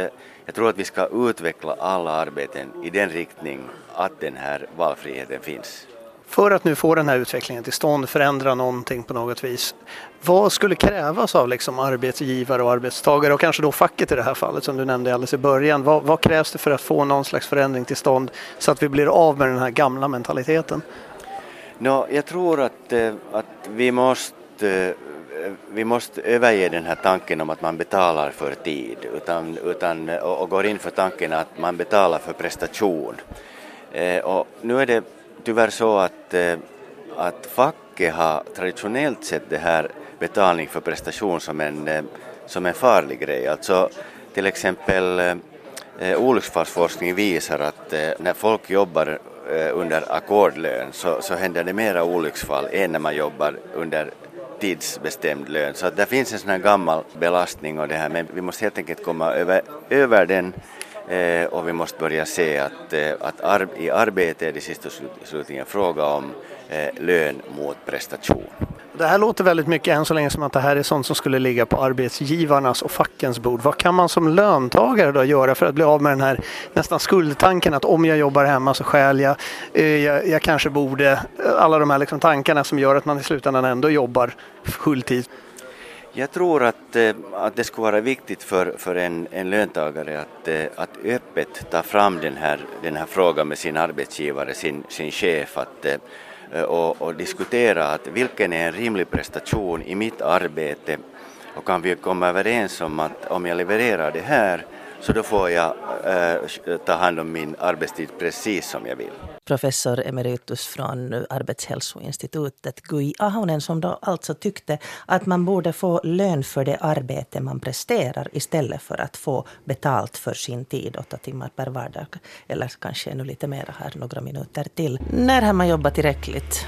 jag tror att vi ska utveckla alla arbeten i den riktning att den här valfriheten finns. För att nu få den här utvecklingen till stånd, förändra någonting på något vis. Vad skulle krävas av liksom arbetsgivare och arbetstagare och kanske då facket i det här fallet som du nämnde alldeles i början. Vad, vad krävs det för att få någon slags förändring till stånd så att vi blir av med den här gamla mentaliteten? No, jag tror att, eh, att vi måste eh, vi måste överge den här tanken om att man betalar för tid utan, utan, eh, och, och går in för tanken att man betalar för prestation. Eh, och nu är det tyvärr så att, eh, att facket har traditionellt sett det här betalning för prestation som en, eh, som en farlig grej. Alltså till exempel eh, olycksfallsforskning visar att när folk jobbar under ackordlön så, så händer det mera olycksfall än när man jobbar under tidsbestämd lön. Så att det finns en sån här gammal belastning och det här, men vi måste helt enkelt komma över, över den Eh, och vi måste börja se att, eh, att ar i arbete är det sist och slutligen fråga om eh, lön mot prestation. Det här låter väldigt mycket än så länge som att det här är sånt som skulle ligga på arbetsgivarnas och fackens bord. Vad kan man som löntagare då göra för att bli av med den här nästan skuldtanken att om jag jobbar hemma så stjäl jag, jag, jag kanske borde, alla de här liksom tankarna som gör att man i slutändan ändå jobbar fulltid. Jag tror att, eh, att det skulle vara viktigt för, för en, en löntagare att, eh, att öppet ta fram den här, den här frågan med sin arbetsgivare, sin, sin chef, att, eh, och, och diskutera att vilken är en rimlig prestation i mitt arbete. Och kan vi komma överens om att om jag levererar det här så då får jag eh, ta hand om min arbetstid precis som jag vill. Professor emeritus från Arbetshälsoinstitutet, Gui Ahonen, som då alltså tyckte att man borde få lön för det arbete man presterar istället för att få betalt för sin tid, åtta timmar per vardag. Eller kanske ännu lite mer här, några minuter till. När har man jobbat tillräckligt?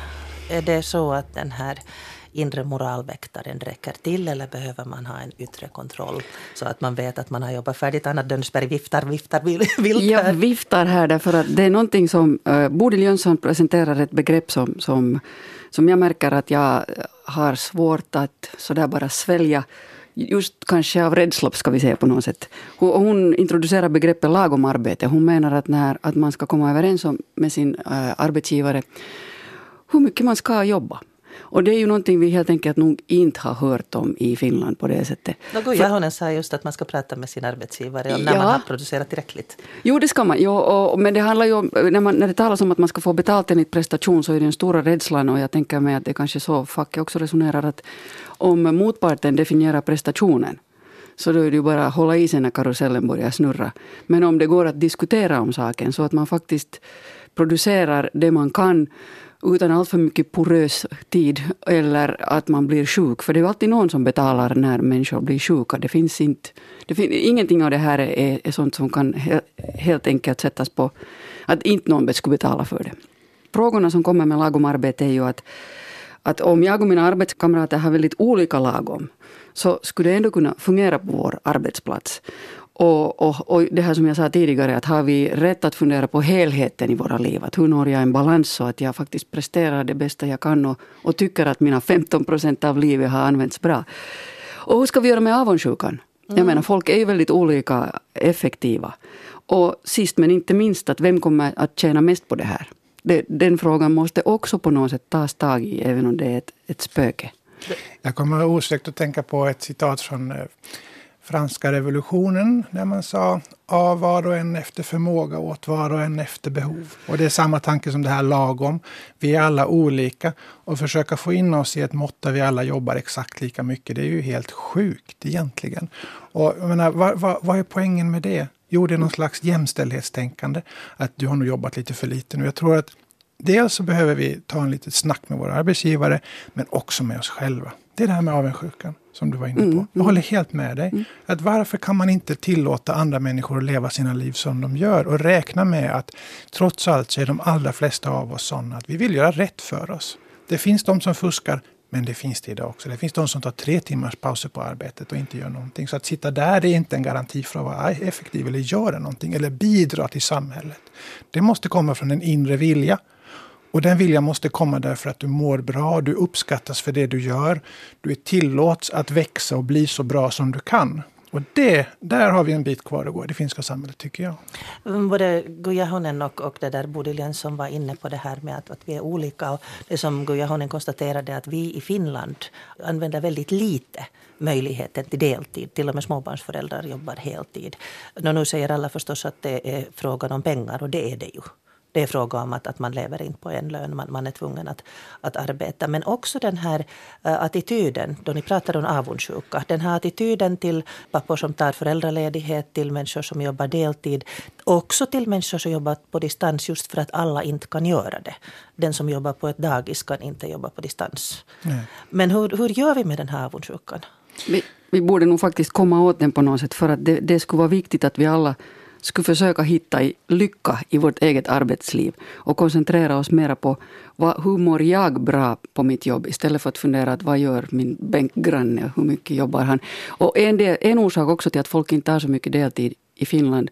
Är det så att den här inre moralväktaren räcker till eller behöver man ha en yttre kontroll så att man vet att man har jobbat färdigt? Anna Dönsberg viftar, viftar, vilt Jag viftar här därför att det är någonting som uh, Bodil Jönsson presenterar ett begrepp som, som, som jag märker att jag har svårt att sådär bara svälja just kanske av rädsla, ska vi säga på något sätt. Hon, hon introducerar begreppet lagom arbete. Hon menar att, när, att man ska komma överens om, med sin äh, arbetsgivare hur mycket man ska jobba. Och det är ju någonting vi helt enkelt nog inte har hört om i Finland på det sättet. Något Jahonen sa just att man ska prata med sin arbetsgivare om när ja. man har producerat tillräckligt. Jo, det ska man. Jo, och, men det handlar ju om, när, man, när det talas om att man ska få betalt enligt prestation så är det den stora rädslan och jag tänker mig att det är kanske så facket också resonerar att om motparten definierar prestationen så då är det ju bara att hålla i sig när karusellen börjar snurra. Men om det går att diskutera om saken så att man faktiskt producerar det man kan utan allt för mycket porös tid eller att man blir sjuk. För det är ju alltid någon som betalar när människor blir sjuka. Det finns inte, det fin, ingenting av det här är, är sånt som kan he, helt enkelt sättas på att inte någon skulle betala för det. Frågorna som kommer med lagom arbete är ju att, att om jag och mina arbetskamrater har väldigt olika lagom så skulle det ändå kunna fungera på vår arbetsplats. Och, och, och det här som jag sa tidigare, att har vi rätt att fundera på helheten i våra liv? Att hur når jag en balans så att jag faktiskt presterar det bästa jag kan och, och tycker att mina 15 procent av livet har använts bra. Och hur ska vi göra med avundsjukan? Mm. Jag menar, folk är ju väldigt olika effektiva. Och sist men inte minst, att vem kommer att tjäna mest på det här? Det, den frågan måste också på något sätt tas tag i, även om det är ett, ett spöke. Jag kommer osökt att tänka på ett citat från eh, franska revolutionen när man sa av var och en efter förmåga åt var och en efter behov. Och det är samma tanke som det här lagom. Vi är alla olika och försöka få in oss i ett mått där vi alla jobbar exakt lika mycket. Det är ju helt sjukt egentligen. Och jag menar, vad, vad, vad är poängen med det? Jo, det är någon slags jämställdhetstänkande. Att du har nog jobbat lite för lite nu. Jag tror att dels så behöver vi ta en litet snack med våra arbetsgivare, men också med oss själva. Det är det här med avundsjukan som du var inne på. Mm, jag mm. håller helt med dig. Mm. Att varför kan man inte tillåta andra människor att leva sina liv som de gör och räkna med att trots allt så är de allra flesta av oss sådana att vi vill göra rätt för oss. Det finns de som fuskar, men det finns det idag också. Det finns de som tar tre timmars pauser på arbetet och inte gör någonting. Så att sitta där är inte en garanti för att vara effektiv eller göra någonting eller bidra till samhället. Det måste komma från en inre vilja och den viljan måste komma därför att du mår bra, du uppskattas för det du gör. Du är tillåts att växa och bli så bra som du kan. Och det, där har vi en bit kvar att gå i det finska samhället tycker jag. Mm, både Guja Honen och, och det där Bodil Jönsson var inne på det här med att, att vi är olika. Och det som Guja Honen konstaterade att vi i Finland använder väldigt lite möjligheten till deltid. Till och med småbarnsföräldrar jobbar heltid. Och nu säger alla förstås att det är frågan om pengar och det är det ju det är fråga om att, att man lever inte på en lön, man, man är tvungen att, att arbeta. Men också den här uh, attityden, då ni pratar om avundsjuka, den här attityden till pappor som tar föräldraledighet, till människor som jobbar deltid, också till människor som jobbar på distans just för att alla inte kan göra det. Den som jobbar på ett dagis kan inte jobba på distans. Nej. Men hur, hur gör vi med den här avundsjukan? Vi, vi borde nog faktiskt komma åt den på något sätt för att det, det skulle vara viktigt att vi alla skulle försöka hitta lycka i vårt eget arbetsliv och koncentrera oss mera på vad, hur mår jag bra på mitt jobb istället för att fundera att vad gör min bänkgranne, hur mycket jobbar han. Och en, del, en orsak också till att folk inte tar så mycket deltid i Finland,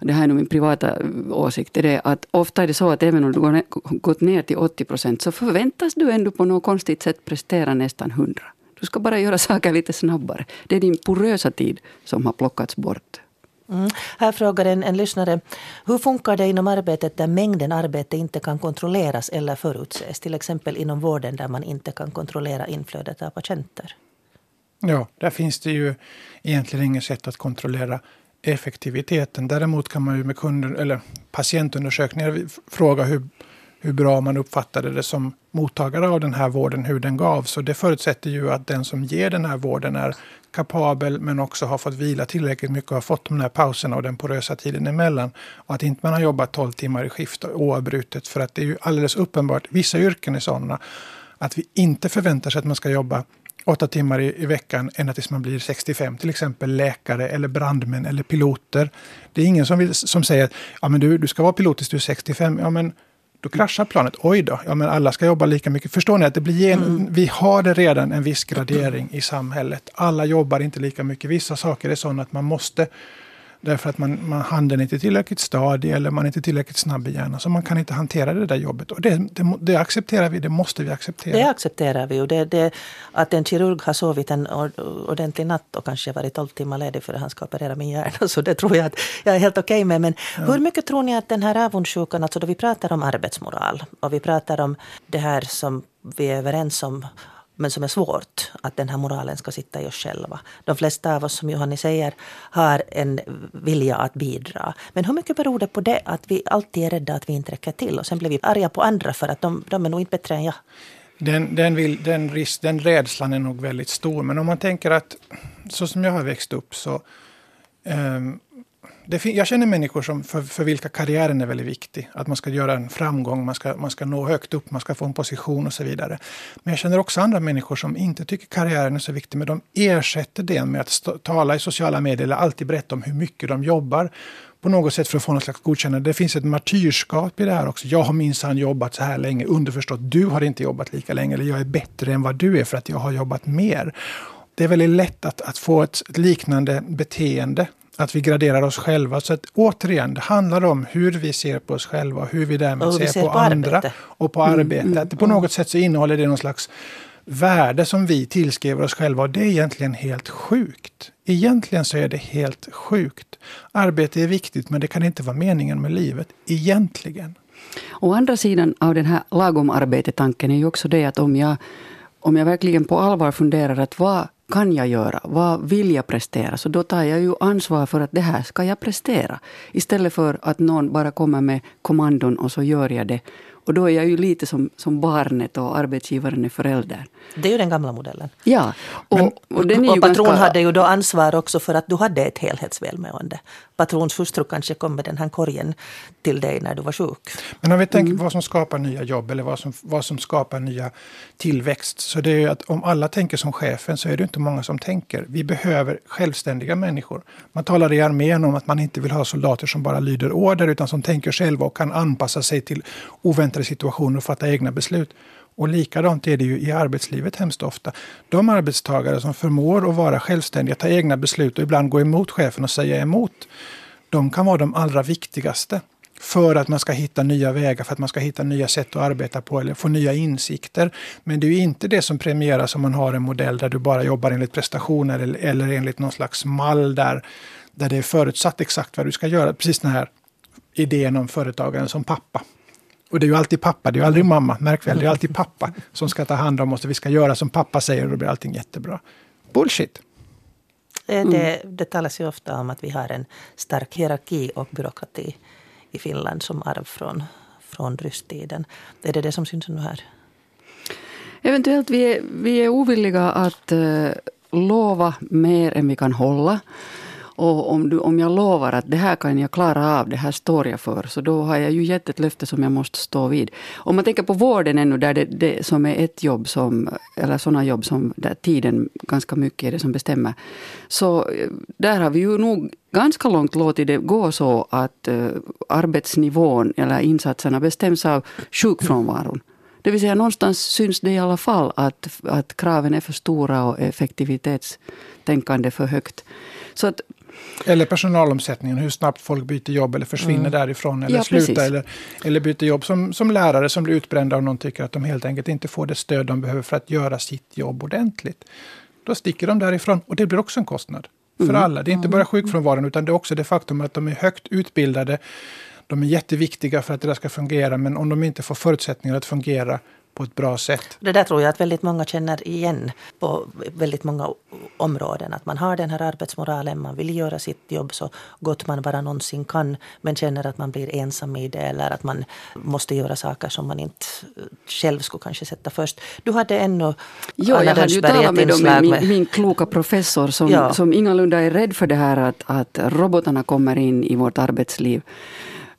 det här är nog min privata eh, åsikt, är det att ofta är det så att även om du har gått ner till 80 procent så förväntas du ändå på något konstigt sätt prestera nästan 100. Du ska bara göra saker lite snabbare. Det är din porösa tid som har plockats bort. Mm. Här frågar en, en lyssnare, hur funkar det inom arbetet där mängden arbete inte kan kontrolleras eller förutses? Till exempel inom vården där man inte kan kontrollera inflödet av patienter. Ja, där finns det ju egentligen inget sätt att kontrollera effektiviteten. Däremot kan man ju med kunder, eller patientundersökningar fråga hur, hur bra man uppfattade det som mottagare av den här vården, hur den gavs. Och det förutsätter ju att den som ger den här vården är kapabel men också har fått vila tillräckligt mycket och har fått de här pauserna och den porösa tiden emellan. Och att inte man har jobbat 12 timmar i skift oavbrutet. För att det är ju alldeles uppenbart, vissa yrken är sådana, att vi inte förväntar sig att man ska jobba åtta timmar i, i veckan ända tills man blir 65. Till exempel läkare eller brandmän eller piloter. Det är ingen som, vill, som säger ja, men du, du ska vara pilot tills du är 65. Ja, men då kraschar planet. Oj då, ja, men alla ska jobba lika mycket. Förstår ni att det blir en, mm. vi har det redan en viss gradering i samhället. Alla jobbar inte lika mycket. Vissa saker är sådana att man måste Därför att man, man, handen är inte tillräckligt stadig eller man är inte tillräckligt snabb i hjärnan. Så man kan inte hantera det där jobbet. Och det, det, det accepterar vi, det måste vi acceptera. Det accepterar vi. Och det, det, att en kirurg har sovit en ordentlig natt och kanske varit 12 timmar ledig för att han ska operera min hjärna. Så det tror jag att jag är helt okej okay med. Men ja. hur mycket tror ni att den här avundsjukan, alltså då vi pratar om arbetsmoral och vi pratar om det här som vi är överens om men som är svårt, att den här moralen ska sitta i oss själva. De flesta av oss, som Johanni säger, har en vilja att bidra. Men hur mycket beror det på det, att vi alltid är rädda att vi inte räcker till? Och sen blir vi arga på andra för att de, de är nog inte bättre än jag. Den, den, vill, den, risk, den rädslan är nog väldigt stor. Men om man tänker att, så som jag har växt upp, så um, jag känner människor som, för, för vilka karriären är väldigt viktig. Att man ska göra en framgång, man ska, man ska nå högt upp, man ska få en position och så vidare. Men jag känner också andra människor som inte tycker karriären är så viktig, men de ersätter det med att stå, tala i sociala medier eller alltid berätta om hur mycket de jobbar på något sätt för att få något slags godkännande. Det finns ett martyrskap i det här också. Jag har minsann jobbat så här länge, underförstått du har inte jobbat lika länge, eller jag är bättre än vad du är för att jag har jobbat mer. Det är väldigt lätt att, att få ett liknande beteende att vi graderar oss själva. Så att, återigen, det handlar om hur vi ser på oss själva och hur vi därmed ser, vi ser, på, på andra arbete. och på mm, arbete. Mm, att på något sätt så innehåller det någon slags värde som vi tillskriver oss själva och det är egentligen helt sjukt. Egentligen så är det helt sjukt. Arbete är viktigt men det kan inte vara meningen med livet. Egentligen. Å andra sidan av den här lagom arbete-tanken är ju också det att om jag, om jag verkligen på allvar funderar att vad kan jag göra? Vad vill jag prestera? Så då tar jag ju ansvar för att det här ska jag prestera. Istället för att någon bara kommer med kommandon och så gör jag det. Och då är jag ju lite som, som barnet och arbetsgivaren är förälder. Det är ju den gamla modellen. Ja. Och, Men, och, den är och patron ganska... hade ju då ansvar också för att du hade ett helhetsvälmående. Patrons hustru kanske kom med den här korgen till dig när du var sjuk. Men om vi tänker mm. vad som skapar nya jobb eller vad som, vad som skapar nya tillväxt. Så det är ju att om alla tänker som chefen så är det inte många som tänker. Vi behöver självständiga människor. Man talar i armén om att man inte vill ha soldater som bara lyder order utan som tänker själva och kan anpassa sig till oväntade situationer och fatta egna beslut. Och likadant är det ju i arbetslivet hemskt ofta. De arbetstagare som förmår att vara självständiga, ta egna beslut och ibland gå emot chefen och säga emot, de kan vara de allra viktigaste för att man ska hitta nya vägar, för att man ska hitta nya sätt att arbeta på eller få nya insikter. Men det är ju inte det som premieras om man har en modell där du bara jobbar enligt prestationer eller, eller enligt någon slags mall där, där det är förutsatt exakt vad du ska göra. Precis den här idén om företagaren som pappa. Och det är ju alltid pappa, det är ju aldrig mamma, märk väl. Det är alltid pappa som ska ta hand om oss och vi ska göra som pappa säger och då blir allting jättebra. Bullshit! Mm. Det, det talas ju ofta om att vi har en stark hierarki och byråkrati i Finland som arv från, från rysttiden. Är det det som syns nu här? Eventuellt vi är, vi är ovilliga att uh, lova mer än vi kan hålla. Och om, du, om jag lovar att det här kan jag klara av, det här står jag för, så då har jag ju gett ett löfte som jag måste stå vid. Om man tänker på vården ännu, där det, det som är ett jobb som, eller sådana jobb som där tiden ganska mycket är det som bestämmer. Så eh, där har vi ju nog ganska långt låtit det gå så att uh, arbetsnivån eller insatserna bestäms av sjukfrånvaron. Det vill säga någonstans syns det i alla fall att, att kraven är för stora och effektivitetstänkande för högt. Så att eller personalomsättningen, hur snabbt folk byter jobb eller försvinner mm. därifrån eller ja, slutar eller, eller byter jobb som, som lärare som blir utbrända och någon tycker att de helt enkelt inte får det stöd de behöver för att göra sitt jobb ordentligt. Då sticker de därifrån och det blir också en kostnad för mm. alla. Det är inte bara sjukfrånvaron utan det är också det faktum att de är högt utbildade. De är jätteviktiga för att det där ska fungera men om de inte får förutsättningar att fungera på ett bra sätt. Det där tror jag att väldigt många känner igen på väldigt många områden. Att man har den här arbetsmoralen, man vill göra sitt jobb så gott man bara någonsin kan men känner att man blir ensam i det eller att man måste göra saker som man inte själv skulle kanske sätta först. Du hade ännu Ja, jag hade ju talat med, med min, min kloka professor som, ja. som ingalunda är rädd för det här att, att robotarna kommer in i vårt arbetsliv.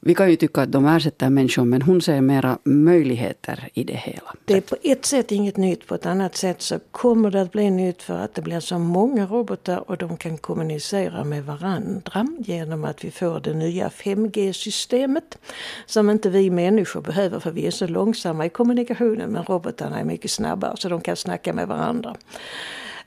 Vi kan ju tycka att de ersätter människor men hon ser mera möjligheter i det hela. Det är på ett sätt inget nytt, på ett annat sätt så kommer det att bli nytt för att det blir så många robotar och de kan kommunicera med varandra genom att vi får det nya 5G-systemet som inte vi människor behöver för vi är så långsamma i kommunikationen men robotarna är mycket snabbare så de kan snacka med varandra.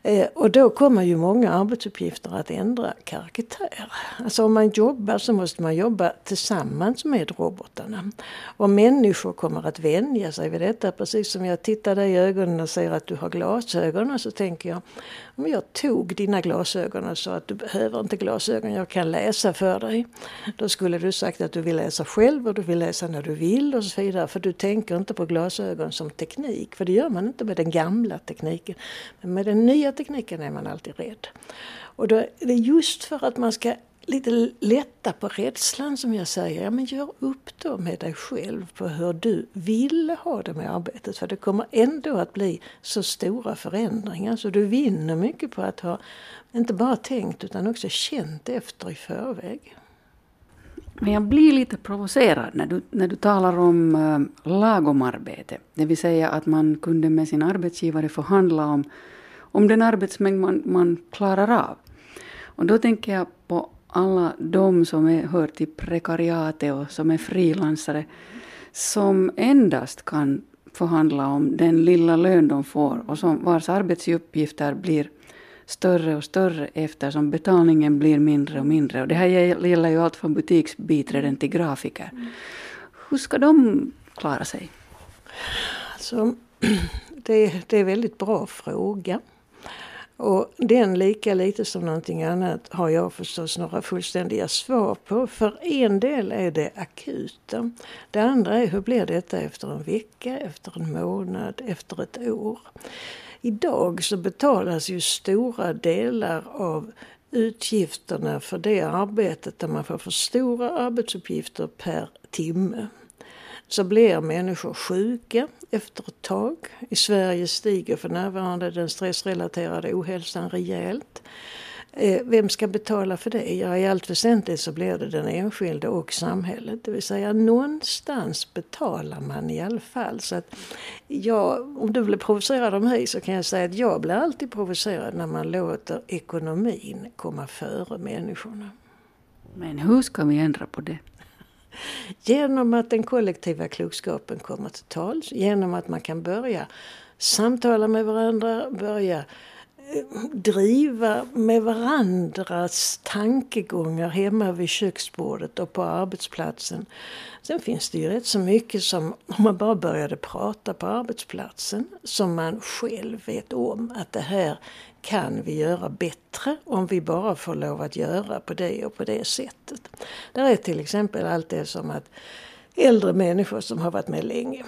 Eh, och då kommer ju många arbetsuppgifter att ändra karaktär. Alltså om man jobbar så måste man jobba tillsammans med robotarna. Och människor kommer att vänja sig vid detta. Precis som jag tittar dig i ögonen och ser att du har glasögon så tänker jag om jag tog dina glasögon och sa att du behöver inte glasögon, jag kan läsa för dig. Då skulle du sagt att du vill läsa själv och du vill läsa när du vill och så vidare. För du tänker inte på glasögon som teknik, för det gör man inte med den gamla tekniken. Men med den nya tekniken är man alltid rädd. Och då är det just för att man ska lite lätta på rädslan som jag säger. Ja, men gör upp då med dig själv på hur du vill ha det med arbetet. För det kommer ändå att bli så stora förändringar så du vinner mycket på att ha inte bara tänkt utan också känt efter i förväg. Men jag blir lite provocerad när du, när du talar om eh, äh, lagomarbete. Det vill säga att man kunde med sin arbetsgivare förhandla om, om den arbetsmängd man, man klarar av. Och då tänker jag på alla de som är, hör till prekariatet och som är frilansare som endast kan förhandla om den lilla lön de får och som, vars arbetsuppgifter blir större och större eftersom betalningen blir mindre och mindre. Och det här gäller ju allt från butiksbiträden till grafiker. Hur ska de klara sig? Alltså, det, det är en väldigt bra fråga. Och den lika lite som någonting annat har jag förstås några fullständiga svar på. För en del är det akuta. Det andra är hur blir detta efter en vecka, efter en månad, efter ett år. Idag så betalas ju stora delar av utgifterna för det arbetet där man får för stora arbetsuppgifter per timme så blir människor sjuka efter ett tag. I Sverige stiger för närvarande den stressrelaterade ohälsan rejält. Eh, vem ska betala för det? Ja, i allt väsentligt så blir det den enskilde och samhället. Det vill säga någonstans betalar man i alla fall. Så att jag, om du blir provocerad av mig så kan jag säga att jag blir alltid provocerad när man låter ekonomin komma före människorna. Men hur ska vi ändra på det? Genom att den kollektiva klokskapen kommer till tals, genom att man kan börja samtala med varandra, börja eh, driva med varandras tankegångar hemma vid köksbordet och på arbetsplatsen. Sen finns det ju rätt så mycket som, om man bara började prata på arbetsplatsen, som man själv vet om att det här kan vi göra bättre om vi bara får lov att göra på det och på det sättet. Där är till exempel allt det som att äldre människor som har varit med länge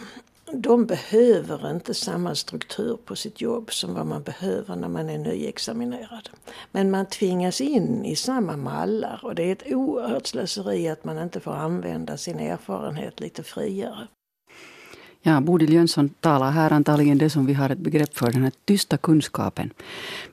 de behöver inte samma struktur på sitt jobb som vad man behöver när man är nyexaminerad. Men man tvingas in i samma mallar och det är ett oerhört slöseri att man inte får använda sin erfarenhet lite friare. Ja, Bodil Jönsson talar här antagligen det som vi har ett begrepp för, den här tysta kunskapen.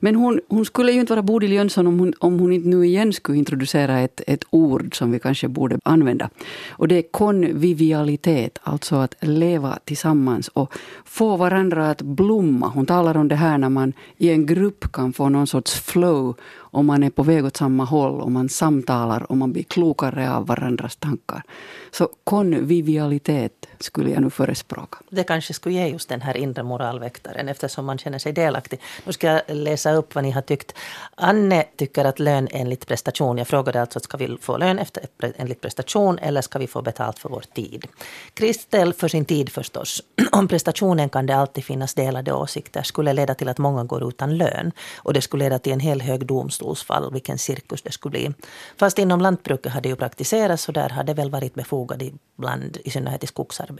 Men hon, hon skulle ju inte vara Bodil Jönsson om hon, om hon inte nu igen skulle introducera ett, ett ord som vi kanske borde använda. Och det är konvivialitet, alltså att leva tillsammans och få varandra att blomma. Hon talar om det här när man i en grupp kan få någon sorts flow om man är på väg åt samma håll och man samtalar och man blir klokare av varandras tankar. Så konvivialitet skulle jag nu förespråka. Det kanske skulle ge just den här inre moralväktaren eftersom man känner sig delaktig. Nu ska jag läsa upp vad ni har tyckt. Anne tycker att lön enligt prestation. Jag frågade alltså, ska vi få lön efter, enligt prestation eller ska vi få betalt för vår tid? Kristel för sin tid förstås. Om prestationen kan det alltid finnas delade åsikter. Skulle leda till att många går utan lön. Och det skulle leda till en hel hög domstolsfall. Vilken cirkus det skulle bli. Fast inom lantbruket har det ju praktiserats och där har det väl varit befogat ibland, i synnerhet i skogsarbete.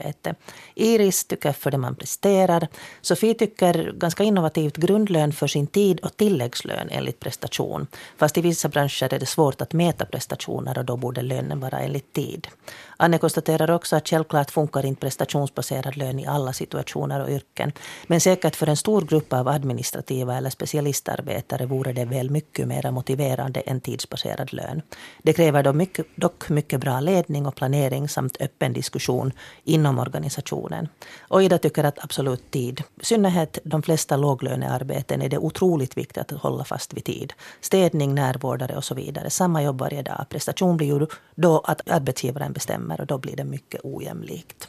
Iris tycker för det man presterar. Sofie tycker ganska innovativt grundlön för sin tid och tilläggslön enligt prestation. Fast i vissa branscher är det svårt att mäta prestationer och då borde lönen vara enligt tid. Anne konstaterar också att självklart funkar inte prestationsbaserad lön i alla situationer och yrken. Men säkert för en stor grupp av administrativa eller specialistarbetare vore det väl mycket mer motiverande än tidsbaserad lön. Det kräver dock mycket, dock mycket bra ledning och planering samt öppen diskussion inom organisationen. Och Ida tycker att absolut tid. I synnerhet de flesta låglönearbeten är det otroligt viktigt att hålla fast vid tid. Städning, närvårdare och så vidare. Samma jobb varje dag. Prestation blir ju då att arbetsgivaren bestämmer och då blir det mycket ojämlikt.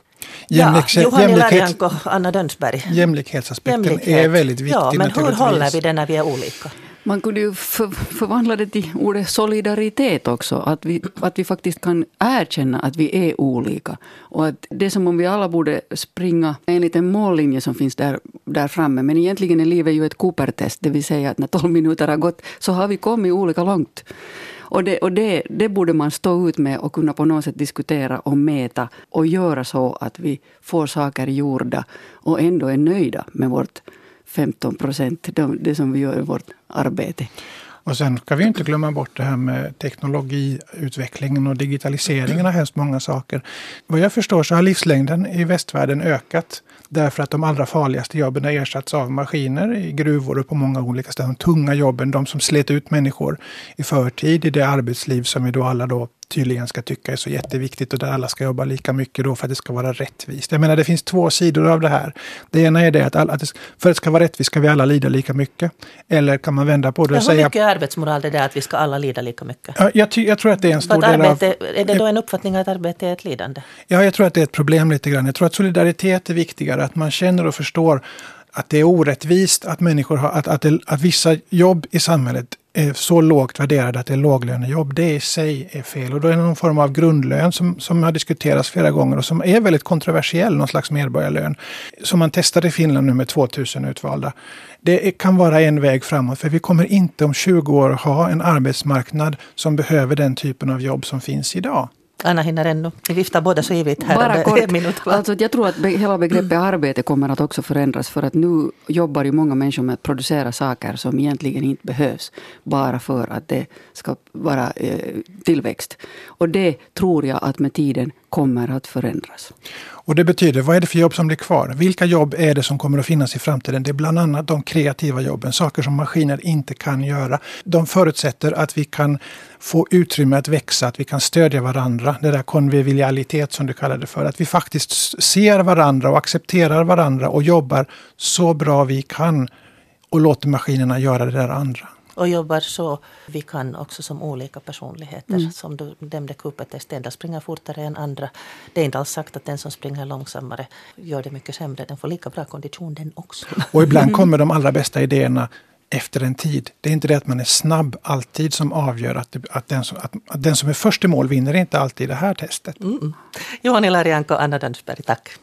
Jämlikhet, ja, Johanni Larianko, Anna Dönsberg. Jämlikhetsaspekten Jämlikhet. är väldigt viktig. Ja, men hur håller vi den när vi är olika? Man kunde ju för, förvandla det till ordet solidaritet också. Att vi, att vi faktiskt kan erkänna att vi är olika. Och att det är som om vi alla borde springa enligt en mållinje som finns där, där framme. Men egentligen är livet ju ett Cooper-test. Det vill säga att när 12 minuter har gått så har vi kommit olika långt. Och, det, och det, det borde man stå ut med och kunna på något sätt diskutera och mäta och göra så att vi får saker gjorda och ändå är nöjda med vårt 15 procent, det som vi gör i vårt arbete. Och sen ska vi inte glömma bort det här med teknologiutvecklingen och digitaliseringen av hemskt många saker. Vad jag förstår så har livslängden i västvärlden ökat därför att de allra farligaste jobben har ersatts av maskiner i gruvor och på många olika ställen. De tunga jobben, de som slet ut människor i förtid i det arbetsliv som vi då alla då tydligen ska tycka är så jätteviktigt och där alla ska jobba lika mycket då för att det ska vara rättvist. Jag menar det finns två sidor av det här. Det ena är det att, alla, att det, för att det ska vara rättvist ska vi alla lida lika mycket. Eller kan man vända på det och säga... Hur mycket är arbetsmoral det där att vi ska alla lida lika mycket? Ja, jag, jag tror att det är en stor del arbete, av... Är det då en uppfattning att arbete är ett lidande? Ja, jag tror att det är ett problem lite grann. Jag tror att solidaritet är viktigare. Att man känner och förstår att det är orättvist att människor har, att, att, det, att vissa jobb i samhället är så lågt värderade att det är låglönejobb. Det i sig är fel. Och då är det någon form av grundlön som, som har diskuterats flera gånger och som är väldigt kontroversiell, någon slags medborgarlön. Som man testade i Finland nu med 2000 utvalda. Det kan vara en väg framåt, för vi kommer inte om 20 år ha en arbetsmarknad som behöver den typen av jobb som finns idag. Anna hinner ännu. Ni viftar båda så ivrigt här. Bara kort. En minut kvar. Alltså, jag tror att hela begreppet arbete kommer att också förändras. För att nu jobbar ju många människor med att producera saker som egentligen inte behövs. Bara för att det ska vara eh, tillväxt. Och det tror jag att med tiden kommer att förändras. Och det betyder, vad är det för jobb som blir kvar? Vilka jobb är det som kommer att finnas i framtiden? Det är bland annat de kreativa jobben, saker som maskiner inte kan göra. De förutsätter att vi kan få utrymme att växa, att vi kan stödja varandra. Det där konvivialitet som du kallar det för. Att vi faktiskt ser varandra och accepterar varandra och jobbar så bra vi kan och låter maskinerna göra det där andra och jobbar så vi kan också som olika personligheter. Mm. Som du nämnde, Cooper-test, en del springer fortare än andra. Det är inte alls sagt att den som springer långsammare gör det mycket sämre. Den får lika bra kondition den också. Och ibland kommer de allra bästa idéerna efter en tid. Det är inte det att man är snabb alltid som avgör att, att, den, som, att, att den som är först i mål vinner inte alltid det här testet. Mm. Johan Ilarianko, Anna Dönsberg, tack.